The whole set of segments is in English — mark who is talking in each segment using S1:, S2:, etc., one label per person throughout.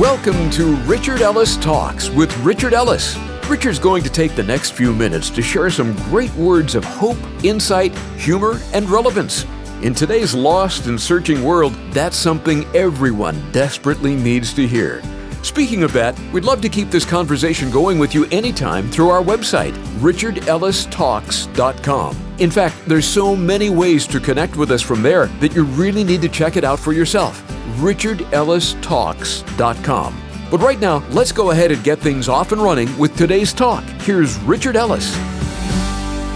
S1: Welcome to Richard Ellis Talks with Richard Ellis. Richard's going to take the next few minutes to share some great words of hope, insight, humor, and relevance. In today's lost and searching world, that's something everyone desperately needs to hear. Speaking of that, we'd love to keep this conversation going with you anytime through our website, richardellistalks.com. In fact, there's so many ways to connect with us from there that you really need to check it out for yourself. richardellistalks.com. But right now, let's go ahead and get things off and running with today's talk. Here's Richard Ellis.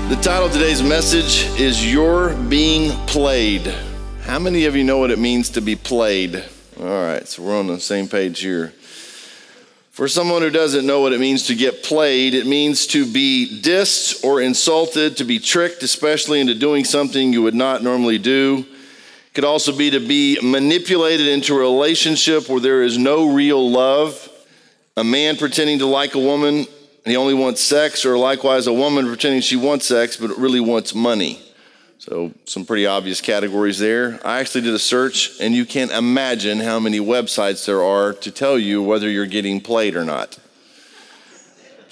S2: The title of today's message is You're Being Played. How many of you know what it means to be played? All right, so we're on the same page here. For someone who doesn't know what it means to get played, it means to be dissed or insulted, to be tricked, especially into doing something you would not normally do. Could also be to be manipulated into a relationship where there is no real love. A man pretending to like a woman and he only wants sex, or likewise a woman pretending she wants sex but really wants money. So, some pretty obvious categories there. I actually did a search, and you can't imagine how many websites there are to tell you whether you're getting played or not.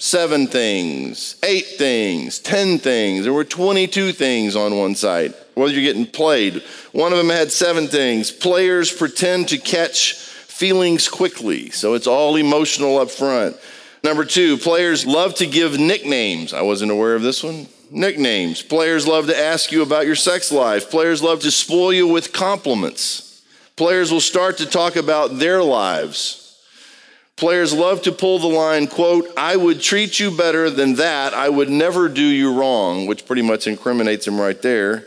S2: Seven things, eight things, 10 things. There were 22 things on one site, whether you're getting played. One of them had seven things. Players pretend to catch feelings quickly, so it's all emotional up front. Number two, players love to give nicknames. I wasn't aware of this one nicknames. Players love to ask you about your sex life. Players love to spoil you with compliments. Players will start to talk about their lives. Players love to pull the line, quote, I would treat you better than that. I would never do you wrong, which pretty much incriminates him right there.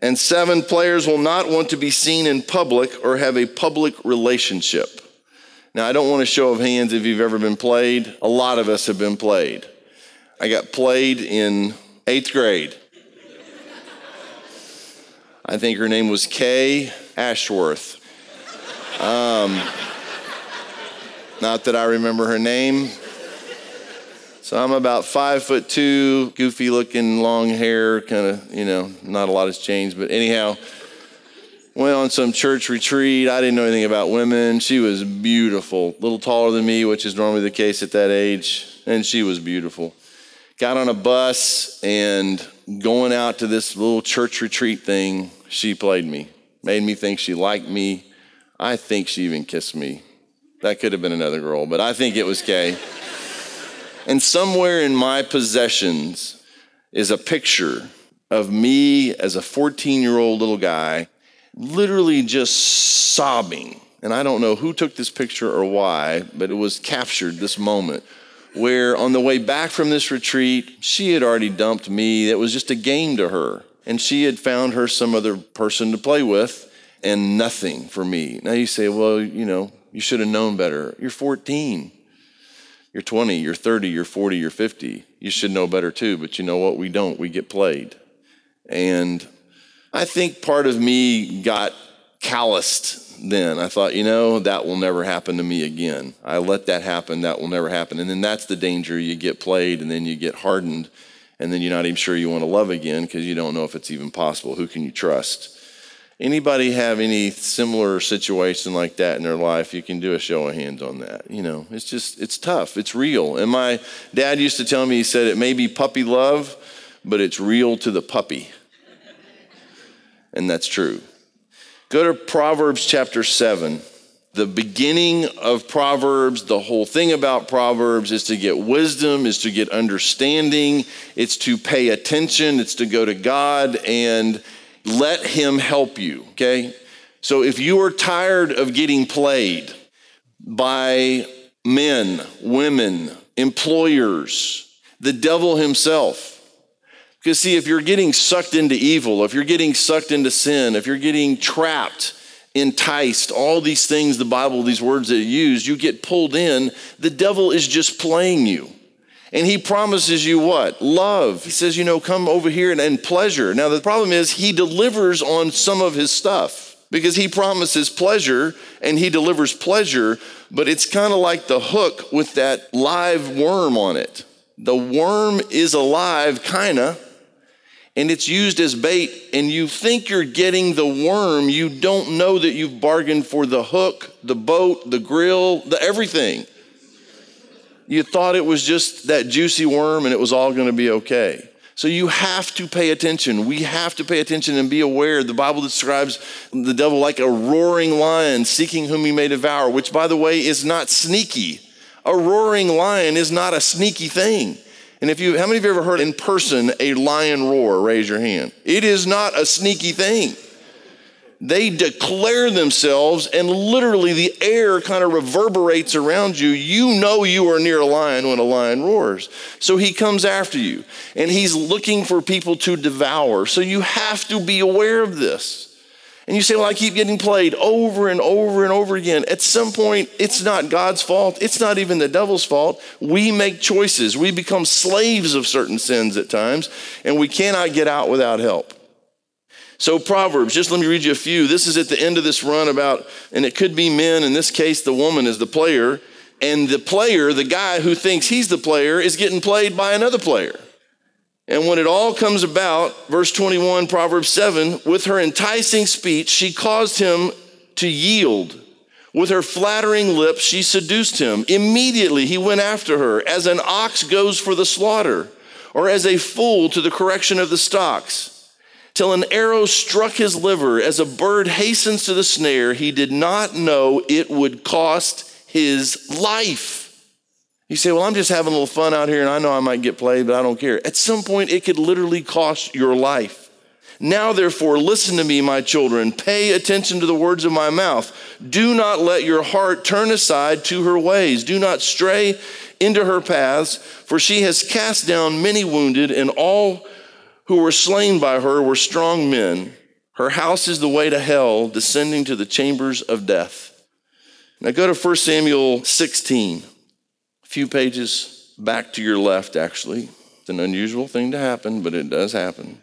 S2: And seven, players will not want to be seen in public or have a public relationship. Now, I don't want a show of hands if you've ever been played. A lot of us have been played. I got played in eighth grade. I think her name was Kay Ashworth. Um, not that I remember her name. So I'm about five foot two, goofy looking, long hair, kind of, you know, not a lot has changed. But anyhow, went on some church retreat. I didn't know anything about women. She was beautiful, a little taller than me, which is normally the case at that age. And she was beautiful got on a bus and going out to this little church retreat thing, she played me, made me think she liked me. I think she even kissed me. That could have been another girl, but I think it was Kay. and somewhere in my possessions is a picture of me as a 14 year old little guy, literally just sobbing. And I don't know who took this picture or why, but it was captured this moment where on the way back from this retreat, she had already dumped me. It was just a game to her. And she had found her some other person to play with and nothing for me. Now you say, well, you know, you should have known better. You're 14. You're 20, you're 30, you're 40, you're 50. You should know better too, but you know what? We don't. We get played. And I think part of me got calloused then. I thought, you know, that will never happen to me again. I let that happen, that will never happen. And then that's the danger. You get played and then you get hardened, and then you're not even sure you want to love again because you don't know if it's even possible. Who can you trust? Anybody have any similar situation like that in their life? You can do a show of hands on that. You know, it's just, it's tough. It's real. And my dad used to tell me, he said, it may be puppy love, but it's real to the puppy. And that's true. Go to Proverbs chapter 7. The beginning of Proverbs, the whole thing about Proverbs is to get wisdom, is to get understanding, it's to pay attention, it's to go to God and let Him help you, okay? So if you are tired of getting played by men, women, employers, the devil himself, because, see, if you're getting sucked into evil, if you're getting sucked into sin, if you're getting trapped, enticed, all these things, the Bible, these words that it used, you get pulled in, the devil is just playing you. And he promises you what? Love. He says, you know, come over here and, and pleasure. Now, the problem is he delivers on some of his stuff because he promises pleasure and he delivers pleasure, but it's kind of like the hook with that live worm on it. The worm is alive, kind of, and it's used as bait, and you think you're getting the worm, you don't know that you've bargained for the hook, the boat, the grill, the everything. You thought it was just that juicy worm and it was all going to be okay. So you have to pay attention. We have to pay attention and be aware. The Bible describes the devil like a roaring lion seeking whom he may devour, which, by the way, is not sneaky. A roaring lion is not a sneaky thing. And if you, how many of you ever heard in person a lion roar? Raise your hand. It is not a sneaky thing. They declare themselves, and literally the air kind of reverberates around you. You know you are near a lion when a lion roars. So he comes after you, and he's looking for people to devour. So you have to be aware of this. And you say, Well, I keep getting played over and over and over again. At some point, it's not God's fault. It's not even the devil's fault. We make choices. We become slaves of certain sins at times, and we cannot get out without help. So, Proverbs, just let me read you a few. This is at the end of this run about, and it could be men. In this case, the woman is the player. And the player, the guy who thinks he's the player, is getting played by another player. And when it all comes about, verse 21, Proverbs 7, with her enticing speech, she caused him to yield. With her flattering lips, she seduced him. Immediately he went after her, as an ox goes for the slaughter, or as a fool to the correction of the stocks. Till an arrow struck his liver, as a bird hastens to the snare, he did not know it would cost his life. You say, Well, I'm just having a little fun out here and I know I might get played, but I don't care. At some point, it could literally cost your life. Now, therefore, listen to me, my children. Pay attention to the words of my mouth. Do not let your heart turn aside to her ways. Do not stray into her paths, for she has cast down many wounded, and all who were slain by her were strong men. Her house is the way to hell, descending to the chambers of death. Now go to 1 Samuel 16 a few pages back to your left, actually. It's an unusual thing to happen, but it does happen.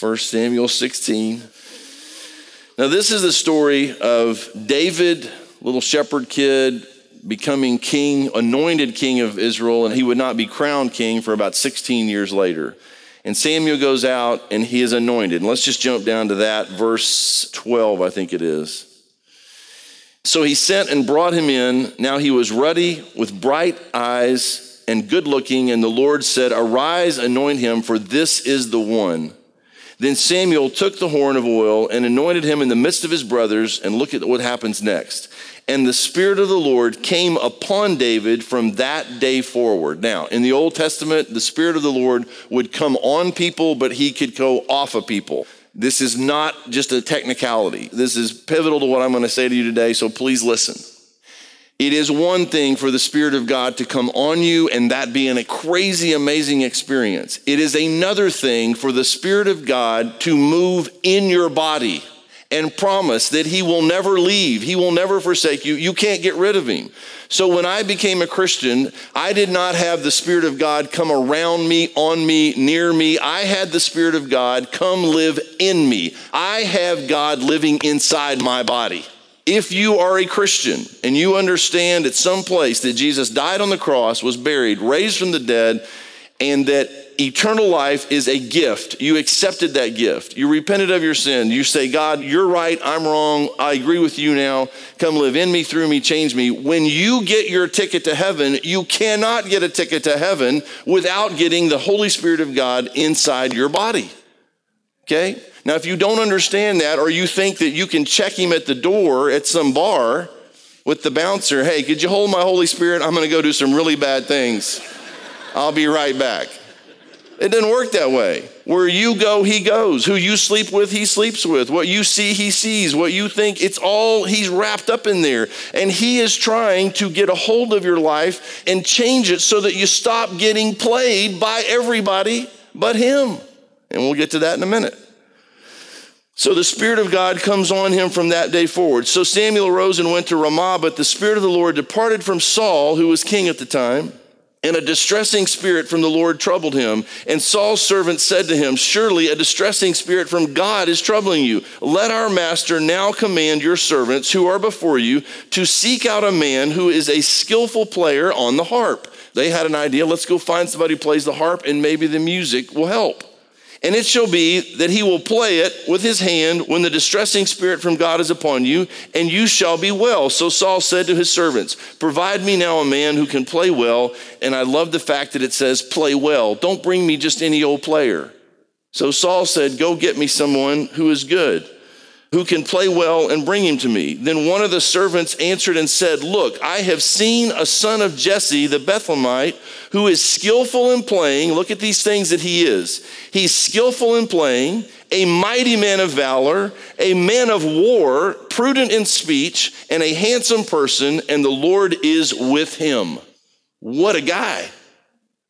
S2: 1 Samuel 16. Now, this is the story of David, little shepherd kid, becoming king, anointed king of Israel, and he would not be crowned king for about 16 years later. And Samuel goes out and he is anointed. And let's just jump down to that, verse 12, I think it is. So he sent and brought him in. Now he was ruddy with bright eyes and good looking. And the Lord said, Arise, anoint him, for this is the one. Then Samuel took the horn of oil and anointed him in the midst of his brothers. And look at what happens next. And the Spirit of the Lord came upon David from that day forward. Now, in the Old Testament, the Spirit of the Lord would come on people, but he could go off of people. This is not just a technicality. This is pivotal to what I'm going to say to you today, so please listen. It is one thing for the Spirit of God to come on you and that being a crazy, amazing experience. It is another thing for the Spirit of God to move in your body and promise that He will never leave, He will never forsake you. You can't get rid of Him. So when I became a Christian, I did not have the Spirit of God come around me, on me, near me. I had the Spirit of God come live in me. I have God living inside my body. If you are a Christian and you understand at some place that Jesus died on the cross, was buried, raised from the dead, and that eternal life is a gift. You accepted that gift. You repented of your sin. You say, God, you're right. I'm wrong. I agree with you now. Come live in me, through me, change me. When you get your ticket to heaven, you cannot get a ticket to heaven without getting the Holy Spirit of God inside your body. Okay? Now, if you don't understand that, or you think that you can check him at the door at some bar with the bouncer, hey, could you hold my Holy Spirit? I'm going to go do some really bad things. I'll be right back. It didn't work that way. Where you go, he goes. Who you sleep with, he sleeps with. What you see, he sees. What you think, it's all, he's wrapped up in there. And he is trying to get a hold of your life and change it so that you stop getting played by everybody but him. And we'll get to that in a minute. So the Spirit of God comes on him from that day forward. So Samuel arose and went to Ramah, but the Spirit of the Lord departed from Saul, who was king at the time. And a distressing spirit from the Lord troubled him. And Saul's servant said to him, Surely a distressing spirit from God is troubling you. Let our master now command your servants who are before you to seek out a man who is a skillful player on the harp. They had an idea let's go find somebody who plays the harp and maybe the music will help. And it shall be that he will play it with his hand when the distressing spirit from God is upon you, and you shall be well. So Saul said to his servants, Provide me now a man who can play well. And I love the fact that it says, Play well. Don't bring me just any old player. So Saul said, Go get me someone who is good who can play well and bring him to me. Then one of the servants answered and said, Look, I have seen a son of Jesse the Bethlehemite who is skillful in playing. Look at these things that he is. He's skillful in playing, a mighty man of valor, a man of war, prudent in speech, and a handsome person, and the Lord is with him. What a guy.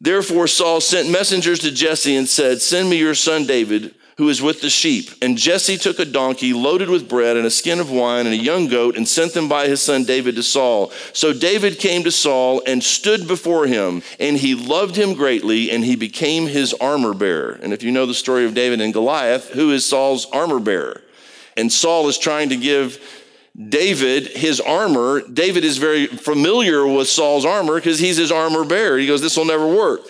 S2: Therefore, Saul sent messengers to Jesse and said, Send me your son David who is with the sheep. And Jesse took a donkey loaded with bread and a skin of wine and a young goat and sent them by his son David to Saul. So David came to Saul and stood before him, and he loved him greatly, and he became his armor bearer. And if you know the story of David and Goliath, who is Saul's armor bearer? And Saul is trying to give David his armor. David is very familiar with Saul's armor because he's his armor bearer. He goes, This will never work.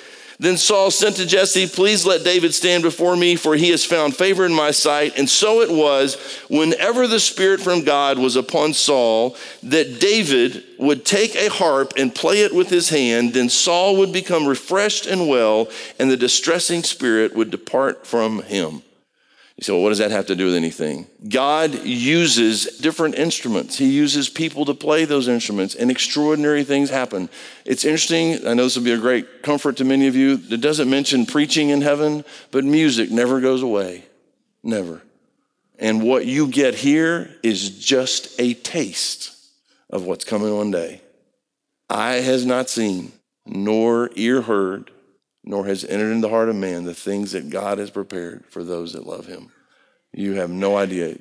S2: Then Saul sent to Jesse, Please let David stand before me, for he has found favor in my sight. And so it was, whenever the Spirit from God was upon Saul, that David would take a harp and play it with his hand. Then Saul would become refreshed and well, and the distressing spirit would depart from him. You say, well, what does that have to do with anything? God uses different instruments. He uses people to play those instruments, and extraordinary things happen. It's interesting. I know this will be a great comfort to many of you. It doesn't mention preaching in heaven, but music never goes away. Never. And what you get here is just a taste of what's coming one day. Eye has not seen, nor ear heard, nor has entered in the heart of man the things that God has prepared for those that love him. You have no idea.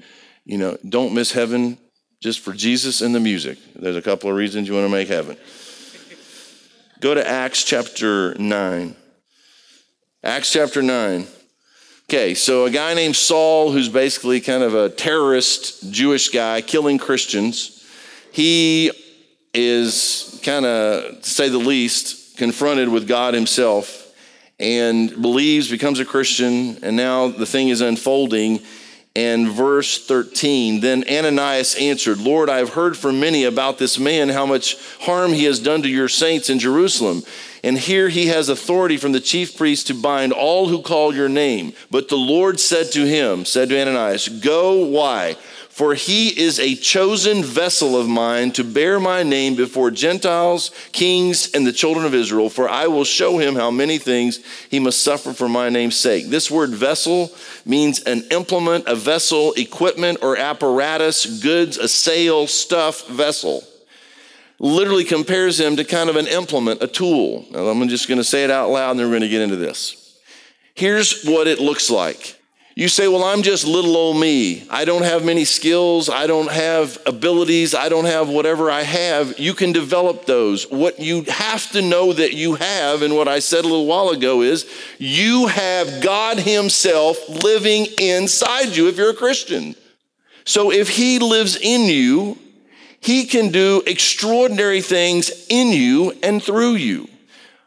S2: You know, don't miss heaven just for Jesus and the music. There's a couple of reasons you want to make heaven. Go to Acts chapter 9. Acts chapter 9. Okay, so a guy named Saul, who's basically kind of a terrorist Jewish guy killing Christians, he is kind of, to say the least, confronted with God himself and believes, becomes a Christian, and now the thing is unfolding. And verse 13, then Ananias answered, Lord, I have heard from many about this man, how much harm he has done to your saints in Jerusalem. And here he has authority from the chief priest to bind all who call your name. But the Lord said to him, said to Ananias, Go, why? For he is a chosen vessel of mine to bear my name before Gentiles, kings, and the children of Israel. For I will show him how many things he must suffer for my name's sake. This word vessel means an implement, a vessel, equipment, or apparatus, goods, a sail, stuff, vessel literally compares him to kind of an implement, a tool. Now, I'm just going to say it out loud and then we're going to get into this. Here's what it looks like you say, Well, I'm just little old me. I don't have many skills. I don't have abilities. I don't have whatever I have. You can develop those. What you have to know that you have, and what I said a little while ago, is you have God Himself living inside you if you're a Christian. So if He lives in you, He can do extraordinary things in you and through you.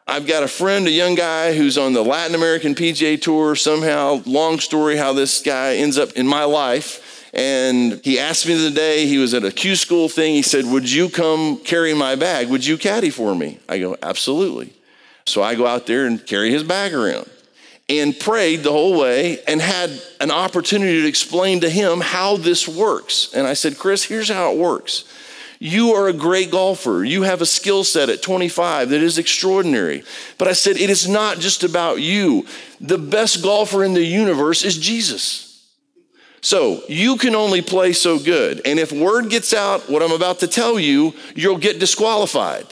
S2: I've got a friend, a young guy who's on the Latin American PGA Tour. Somehow, long story how this guy ends up in my life. And he asked me the day, he was at a Q school thing. He said, Would you come carry my bag? Would you caddy for me? I go, Absolutely. So I go out there and carry his bag around and prayed the whole way and had an opportunity to explain to him how this works. And I said, Chris, here's how it works. You are a great golfer. You have a skill set at 25 that is extraordinary. But I said, it is not just about you. The best golfer in the universe is Jesus. So you can only play so good. And if word gets out what I'm about to tell you, you'll get disqualified.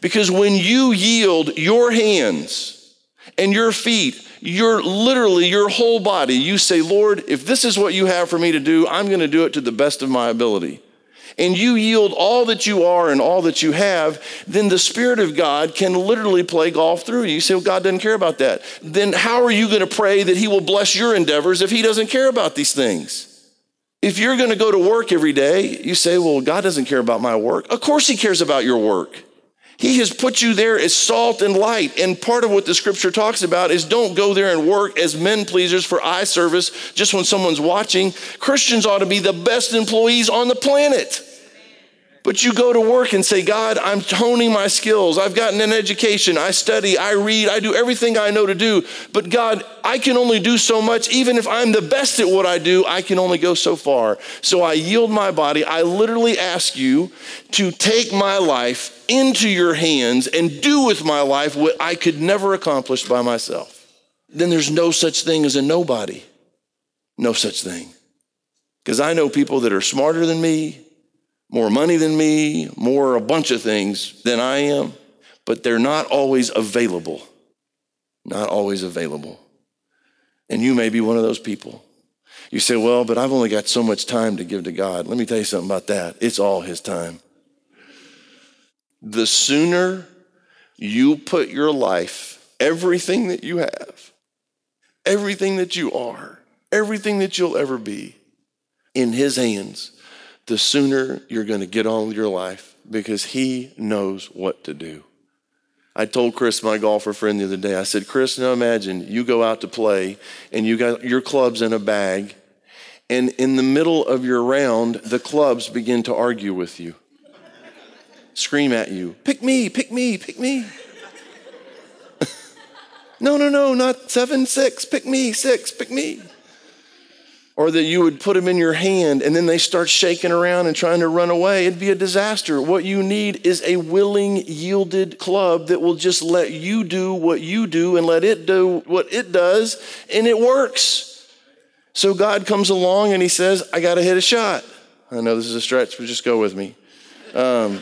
S2: Because when you yield your hands and your feet, your literally your whole body, you say, Lord, if this is what you have for me to do, I'm going to do it to the best of my ability and you yield all that you are and all that you have, then the Spirit of God can literally play golf through you. You say, well, God doesn't care about that. Then how are you going to pray that He will bless your endeavors if He doesn't care about these things? If you're going to go to work every day, you say, well, God doesn't care about my work. Of course, He cares about your work. He has put you there as salt and light. And part of what the scripture talks about is don't go there and work as men pleasers for eye service just when someone's watching. Christians ought to be the best employees on the planet. But you go to work and say, God, I'm honing my skills. I've gotten an education. I study, I read, I do everything I know to do. But God, I can only do so much. Even if I'm the best at what I do, I can only go so far. So I yield my body. I literally ask you to take my life into your hands and do with my life what I could never accomplish by myself. Then there's no such thing as a nobody. No such thing. Because I know people that are smarter than me, more money than me, more a bunch of things than I am, but they're not always available. Not always available. And you may be one of those people. You say, well, but I've only got so much time to give to God. Let me tell you something about that. It's all His time. The sooner you put your life, everything that you have, everything that you are, everything that you'll ever be, in His hands, the sooner you're going to get on with your life because He knows what to do. I told Chris, my golfer friend, the other day, I said, Chris, now imagine you go out to play and you got your clubs in a bag, and in the middle of your round, the clubs begin to argue with you, scream at you, pick me, pick me, pick me. no, no, no, not seven, six, pick me, six, pick me or that you would put them in your hand and then they start shaking around and trying to run away. It'd be a disaster. What you need is a willing, yielded club that will just let you do what you do and let it do what it does, and it works. So God comes along and He says, I got to hit a shot. I know this is a stretch, but just go with me. Um,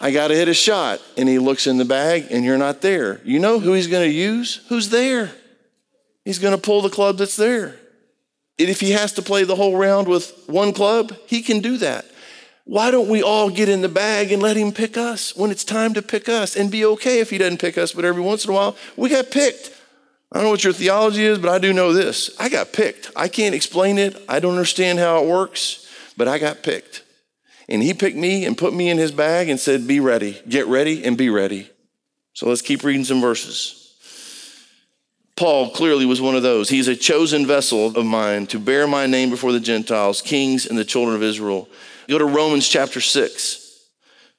S2: I got to hit a shot. And He looks in the bag and you're not there. You know who He's going to use? Who's there? He's going to pull the club that's there. If he has to play the whole round with one club, he can do that. Why don't we all get in the bag and let him pick us when it's time to pick us and be okay if he doesn't pick us, but every once in a while we got picked. I don't know what your theology is, but I do know this. I got picked. I can't explain it. I don't understand how it works, but I got picked. And he picked me and put me in his bag and said, Be ready, get ready, and be ready. So let's keep reading some verses. Paul clearly was one of those. He's a chosen vessel of mine to bear my name before the Gentiles, kings, and the children of Israel. Go to Romans chapter 6.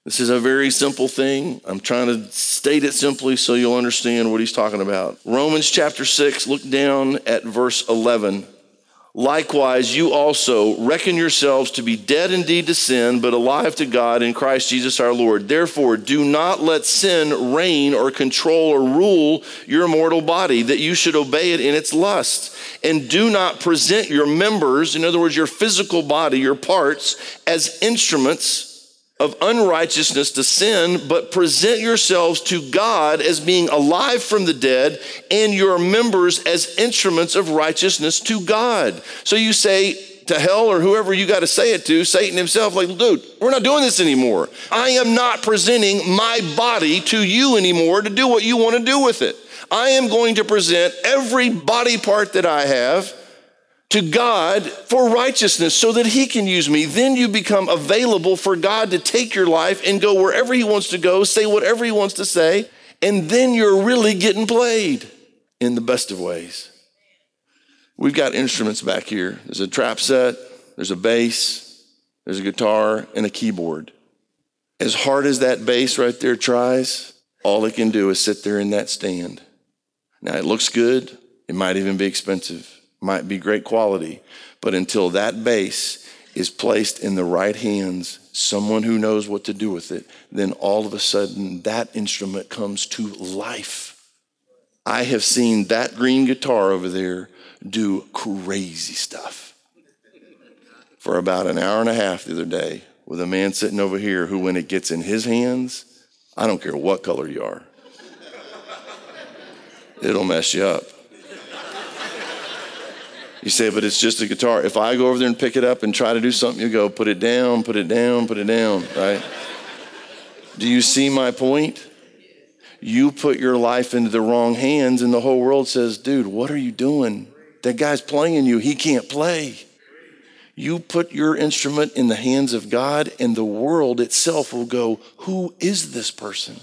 S2: This is a very simple thing. I'm trying to state it simply so you'll understand what he's talking about. Romans chapter 6, look down at verse 11. Likewise, you also reckon yourselves to be dead indeed to sin, but alive to God in Christ Jesus our Lord. Therefore, do not let sin reign or control or rule your mortal body, that you should obey it in its lusts. And do not present your members, in other words, your physical body, your parts, as instruments of unrighteousness to sin, but present yourselves to God as being alive from the dead and your members as instruments of righteousness to God. So you say to hell or whoever you got to say it to, Satan himself, like, dude, we're not doing this anymore. I am not presenting my body to you anymore to do what you want to do with it. I am going to present every body part that I have to God for righteousness so that He can use me. Then you become available for God to take your life and go wherever He wants to go, say whatever He wants to say, and then you're really getting played in the best of ways. We've got instruments back here there's a trap set, there's a bass, there's a guitar, and a keyboard. As hard as that bass right there tries, all it can do is sit there in that stand. Now, it looks good, it might even be expensive might be great quality, but until that bass is placed in the right hands, someone who knows what to do with it, then all of a sudden that instrument comes to life. I have seen that green guitar over there do crazy stuff for about an hour and a half the other day with a man sitting over here who, when it gets in his hands, I don't care what color you are, it'll mess you up. You say, but it's just a guitar. If I go over there and pick it up and try to do something, you go, put it down, put it down, put it down, right? do you see my point? You put your life into the wrong hands, and the whole world says, dude, what are you doing? That guy's playing you, he can't play. You put your instrument in the hands of God, and the world itself will go, Who is this person?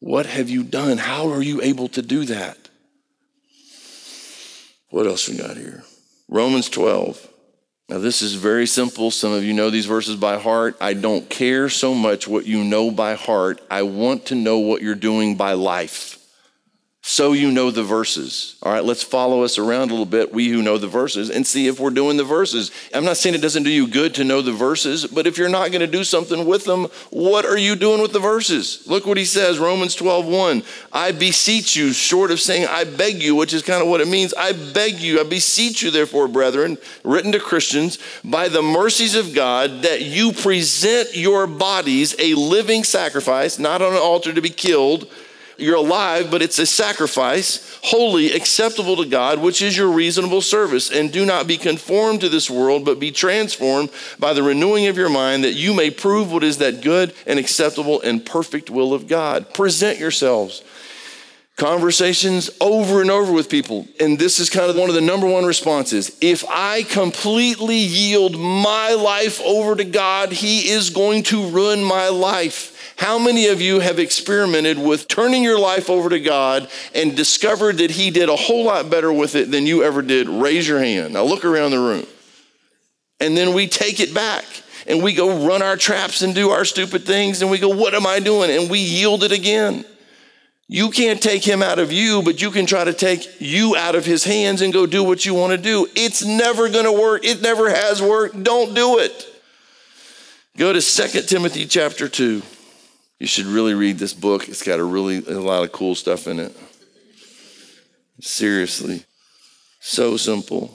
S2: What have you done? How are you able to do that? What else we got here? Romans 12. Now, this is very simple. Some of you know these verses by heart. I don't care so much what you know by heart. I want to know what you're doing by life so you know the verses. All right, let's follow us around a little bit, we who know the verses, and see if we're doing the verses. I'm not saying it doesn't do you good to know the verses, but if you're not going to do something with them, what are you doing with the verses? Look what he says, Romans 12, 1. I beseech you, short of saying I beg you, which is kind of what it means. I beg you, I beseech you, therefore, brethren, written to Christians, by the mercies of God, that you present your bodies a living sacrifice, not on an altar to be killed you're alive, but it's a sacrifice, holy, acceptable to God, which is your reasonable service. And do not be conformed to this world, but be transformed by the renewing of your mind, that you may prove what is that good and acceptable and perfect will of God. Present yourselves. Conversations over and over with people. And this is kind of one of the number one responses. If I completely yield my life over to God, He is going to ruin my life. How many of you have experimented with turning your life over to God and discovered that He did a whole lot better with it than you ever did? Raise your hand. Now look around the room. And then we take it back and we go run our traps and do our stupid things and we go, What am I doing? And we yield it again. You can't take him out of you, but you can try to take you out of his hands and go do what you want to do. It's never going to work. It never has worked. Don't do it. Go to 2 Timothy chapter 2. You should really read this book. It's got a really a lot of cool stuff in it. Seriously. So simple.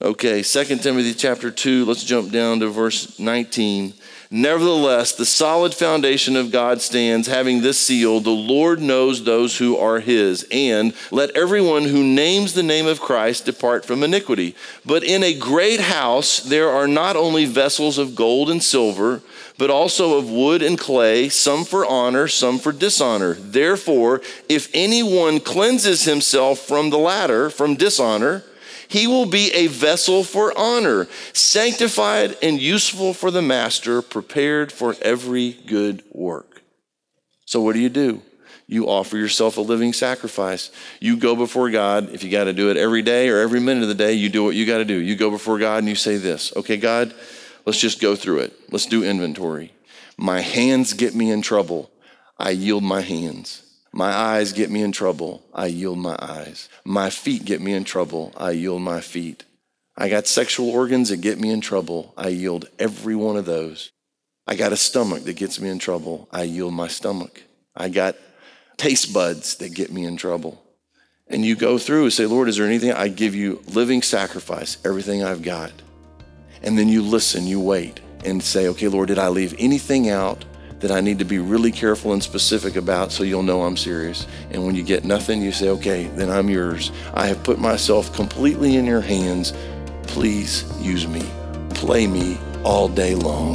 S2: Okay, 2 Timothy chapter 2, let's jump down to verse 19. Nevertheless, the solid foundation of God stands, having this seal The Lord knows those who are his, and let everyone who names the name of Christ depart from iniquity. But in a great house there are not only vessels of gold and silver, but also of wood and clay, some for honor, some for dishonor. Therefore, if anyone cleanses himself from the latter, from dishonor, he will be a vessel for honor, sanctified and useful for the master, prepared for every good work. So, what do you do? You offer yourself a living sacrifice. You go before God. If you got to do it every day or every minute of the day, you do what you got to do. You go before God and you say this Okay, God, let's just go through it. Let's do inventory. My hands get me in trouble. I yield my hands. My eyes get me in trouble. I yield my eyes. My feet get me in trouble. I yield my feet. I got sexual organs that get me in trouble. I yield every one of those. I got a stomach that gets me in trouble. I yield my stomach. I got taste buds that get me in trouble. And you go through and say, Lord, is there anything? I give you living sacrifice, everything I've got. And then you listen, you wait, and say, okay, Lord, did I leave anything out? That I need to be really careful and specific about so you'll know I'm serious. And when you get nothing, you say, okay, then I'm yours. I have put myself completely in your hands. Please use me. Play me all day long.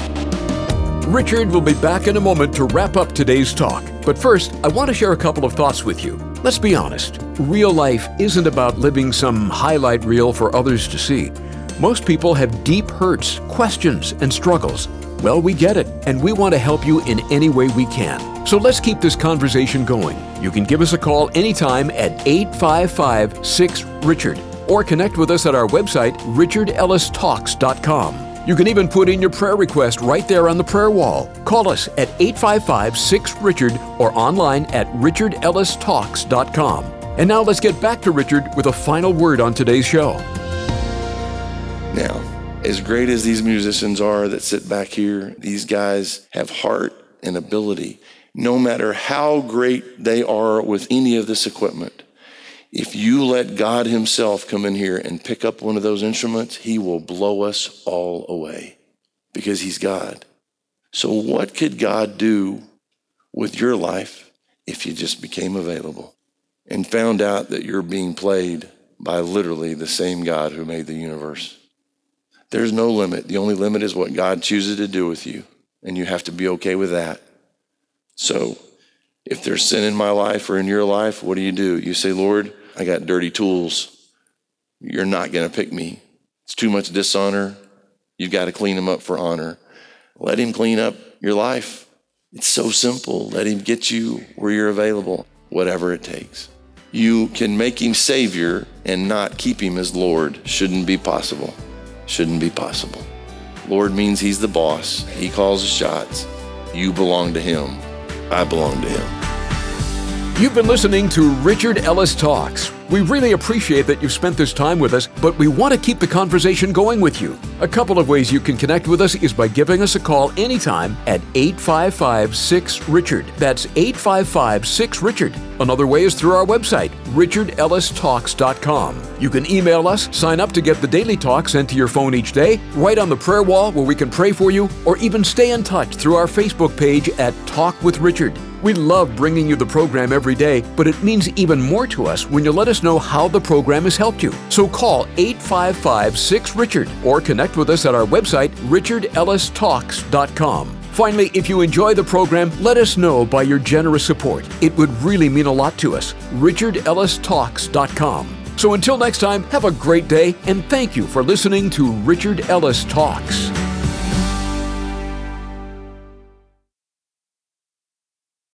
S1: Richard will be back in a moment to wrap up today's talk. But first, I want to share a couple of thoughts with you. Let's be honest real life isn't about living some highlight reel for others to see. Most people have deep hurts, questions, and struggles. Well, we get it, and we want to help you in any way we can. So let's keep this conversation going. You can give us a call anytime at 855 6 Richard or connect with us at our website, richardellistalks.com. You can even put in your prayer request right there on the prayer wall. Call us at 855 6 Richard or online at richardellistalks.com. And now let's get back to Richard with a final word on today's show.
S2: Now, as great as these musicians are that sit back here, these guys have heart and ability. No matter how great they are with any of this equipment, if you let God Himself come in here and pick up one of those instruments, He will blow us all away because He's God. So, what could God do with your life if you just became available and found out that you're being played by literally the same God who made the universe? There's no limit. The only limit is what God chooses to do with you, and you have to be okay with that. So, if there's sin in my life or in your life, what do you do? You say, Lord, I got dirty tools. You're not going to pick me. It's too much dishonor. You've got to clean them up for honor. Let him clean up your life. It's so simple. Let him get you where you're available, whatever it takes. You can make him Savior and not keep him as Lord. Shouldn't be possible. Shouldn't be possible. Lord means he's the boss. He calls the shots. You belong to him. I belong to him.
S1: You've been listening to Richard Ellis Talks. We really appreciate that you've spent this time with us, but we want to keep the conversation going with you. A couple of ways you can connect with us is by giving us a call anytime at 855 6 Richard. That's 855 6 Richard. Another way is through our website, richardellistalks.com. You can email us, sign up to get the daily talk sent to your phone each day, write on the prayer wall where we can pray for you, or even stay in touch through our Facebook page at Talk with Richard. We love bringing you the program every day, but it means even more to us when you let us know how the program has helped you. So call 855 6 Richard or connect with us at our website, richardellistalks.com. Finally, if you enjoy the program, let us know by your generous support. It would really mean a lot to us. richardellistalks.com. So until next time, have a great day and thank you for listening to Richard Ellis Talks.